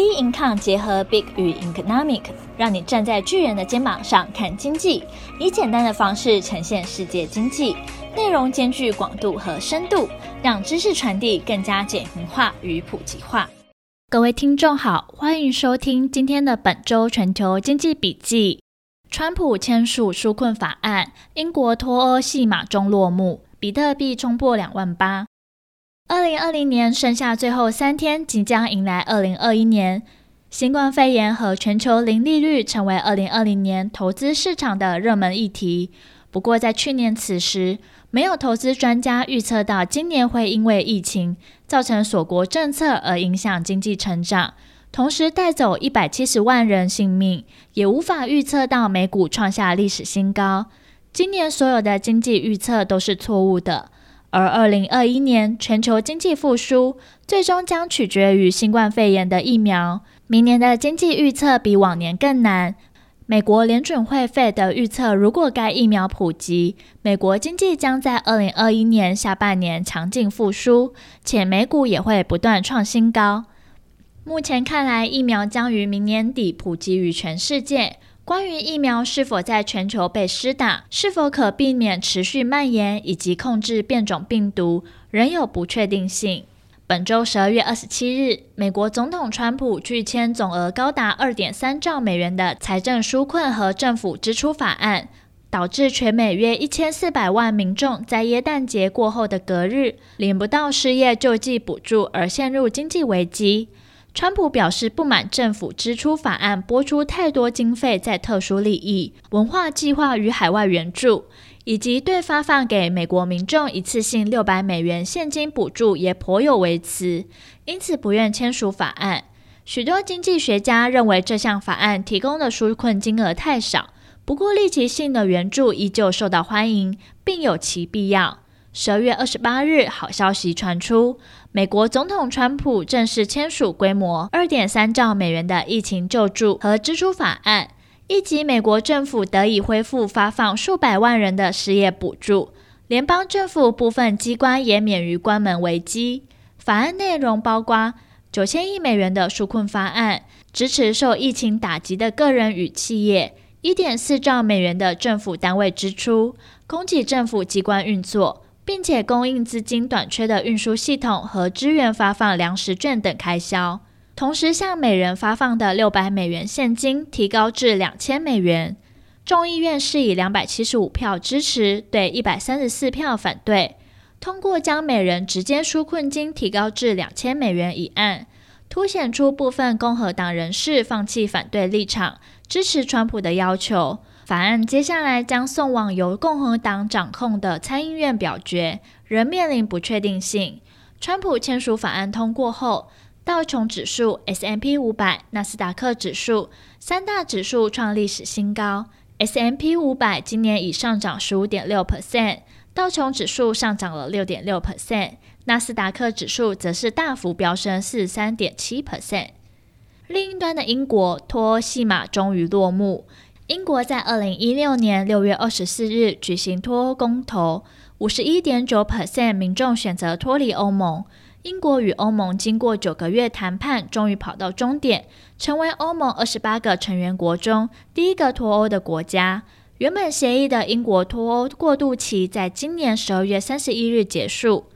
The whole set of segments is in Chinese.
B Income 结合 Big 与 Economic，让你站在巨人的肩膀上看经济，以简单的方式呈现世界经济，内容兼具广度和深度，让知识传递更加简明化与普及化。各位听众好，欢迎收听今天的本周全球经济笔记。川普签署纾困法案，英国脱欧戏码中落幕，比特币冲破两万八。二零二零年剩下最后三天，即将迎来二零二一年。新冠肺炎和全球零利率成为二零二零年投资市场的热门议题。不过，在去年此时，没有投资专家预测到今年会因为疫情造成锁国政策而影响经济成长，同时带走一百七十万人性命，也无法预测到美股创下历史新高。今年所有的经济预测都是错误的。而二零二一年全球经济复苏，最终将取决于新冠肺炎的疫苗。明年的经济预测比往年更难。美国联准会费的预测，如果该疫苗普及，美国经济将在二零二一年下半年强劲复苏，且美股也会不断创新高。目前看来，疫苗将于明年底普及于全世界。关于疫苗是否在全球被施打，是否可避免持续蔓延，以及控制变种病毒，仍有不确定性。本周十二月二十七日，美国总统川普拒签总额高达二点三兆美元的财政纾困和政府支出法案，导致全美约一千四百万民众在耶诞节过后的隔日领不到失业救济补助，而陷入经济危机。川普表示不满政府支出法案拨出太多经费在特殊利益、文化计划与海外援助，以及对发放给美国民众一次性六百美元现金补助也颇有微词，因此不愿签署法案。许多经济学家认为这项法案提供的纾困金额太少，不过立即性的援助依旧受到欢迎，并有其必要。十二月二十八日，好消息传出，美国总统川普正式签署规模二点三兆美元的疫情救助和支出法案，一级美国政府得以恢复发放数百万人的失业补助，联邦政府部分机关也免于关门危机。法案内容包括九千亿美元的纾困方案，支持受疫情打击的个人与企业；一点四兆美元的政府单位支出，供给政府机关运作。并且供应资金短缺的运输系统和支援发放粮食券等开销，同时向每人发放的六百美元现金提高至两千美元。众议院是以两百七十五票支持对一百三十四票反对，通过将每人直接纾困金提高至两千美元一案，凸显出部分共和党人士放弃反对立场，支持川普的要求。法案接下来将送往由共和党掌控的参议院表决，仍面临不确定性。川普签署法案通过后，道琼指数、S M P 五百、纳斯达克指数三大指数创历史新高。S M P 五百今年已上涨十五点六 percent，道琼指数上涨了六点六 percent，纳斯达克指数则是大幅飙升四十三点七 percent。另一端的英国脱欧戏码终于落幕。英国在二零一六年六月二十四日举行脱欧公投，五十一点九 percent 民众选择脱离欧盟。英国与欧盟经过九个月谈判，终于跑到终点，成为欧盟二十八个成员国中第一个脱欧的国家。原本协议的英国脱欧过渡期在今年十二月三十一日结束。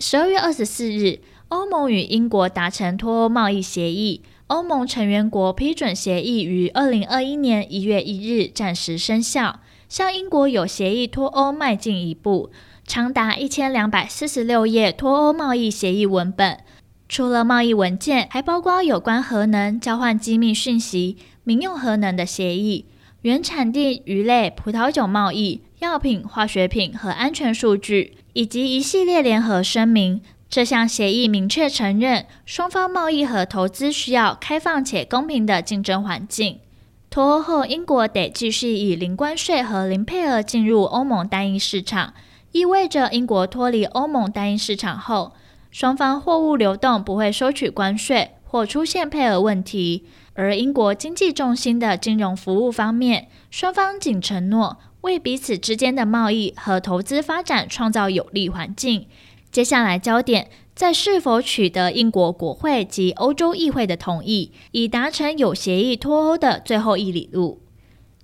十二月二十四日，欧盟与英国达成脱欧贸易协议。欧盟成员国批准协议于二零二一年一月一日暂时生效，向英国有协议脱欧迈进一步。长达一千两百四十六页脱欧贸易协议文本，除了贸易文件，还包括有关核能、交换机密讯息、民用核能的协议、原产地鱼类、葡萄酒贸易、药品、化学品和安全数据，以及一系列联合声明。这项协议明确承认，双方贸易和投资需要开放且公平的竞争环境。脱欧后，英国得继续以零关税和零配额进入欧盟单一市场，意味着英国脱离欧盟单一市场后，双方货物流动不会收取关税或出现配额问题。而英国经济重心的金融服务方面，双方仅承诺为彼此之间的贸易和投资发展创造有利环境。接下来焦点在是否取得英国国会及欧洲议会的同意，以达成有协议脱欧的最后一里路。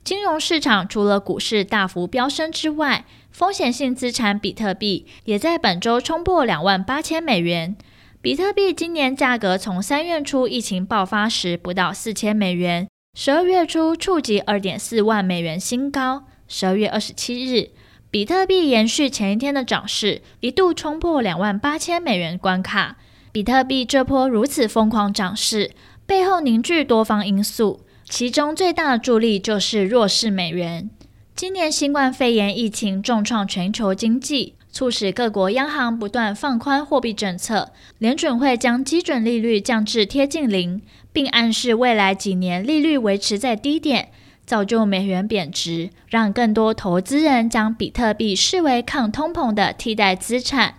金融市场除了股市大幅飙升之外，风险性资产比特币也在本周冲破两万八千美元。比特币今年价格从三月初疫情爆发时不到四千美元，十二月初触及二点四万美元新高。十二月二十七日，比特币延续前一天的涨势，一度冲破两万八千美元关卡。比特币这波如此疯狂涨势，背后凝聚多方因素，其中最大的助力就是弱势美元。今年新冠肺炎疫情重创全球经济，促使各国央行不断放宽货币政策，联准会将基准利率降至贴近零，并暗示未来几年利率维持在低点。造就美元贬值，让更多投资人将比特币视为抗通膨的替代资产。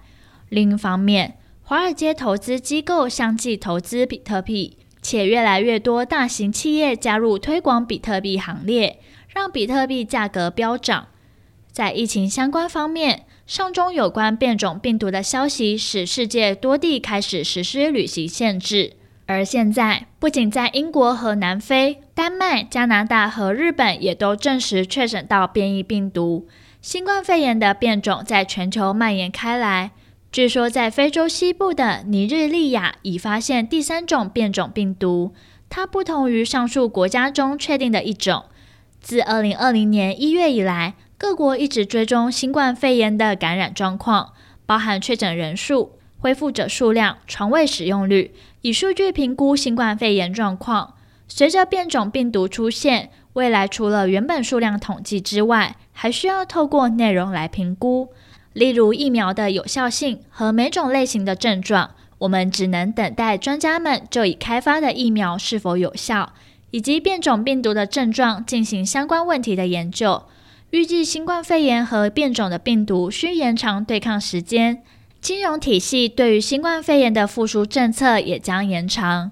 另一方面，华尔街投资机构相继投资比特币，且越来越多大型企业加入推广比特币行列，让比特币价格飙涨。在疫情相关方面，上周有关变种病毒的消息使世界多地开始实施旅行限制。而现在，不仅在英国和南非、丹麦、加拿大和日本也都证实确诊到变异病毒。新冠肺炎的变种在全球蔓延开来。据说，在非洲西部的尼日利亚已发现第三种变种病毒，它不同于上述国家中确定的一种。自2020年1月以来，各国一直追踪新冠肺炎的感染状况，包含确诊人数、恢复者数量、床位使用率。以数据评估新冠肺炎状况。随着变种病毒出现，未来除了原本数量统计之外，还需要透过内容来评估，例如疫苗的有效性和每种类型的症状。我们只能等待专家们就已开发的疫苗是否有效，以及变种病毒的症状进行相关问题的研究。预计新冠肺炎和变种的病毒需延长对抗时间。金融体系对于新冠肺炎的复苏政策也将延长。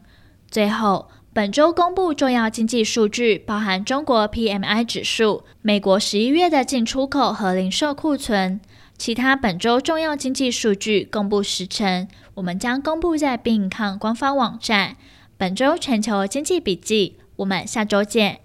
最后，本周公布重要经济数据，包含中国 PMI 指数、美国十一月的进出口和零售库存。其他本周重要经济数据公布时程，我们将公布在 Being 官方网站。本周全球经济笔记，我们下周见。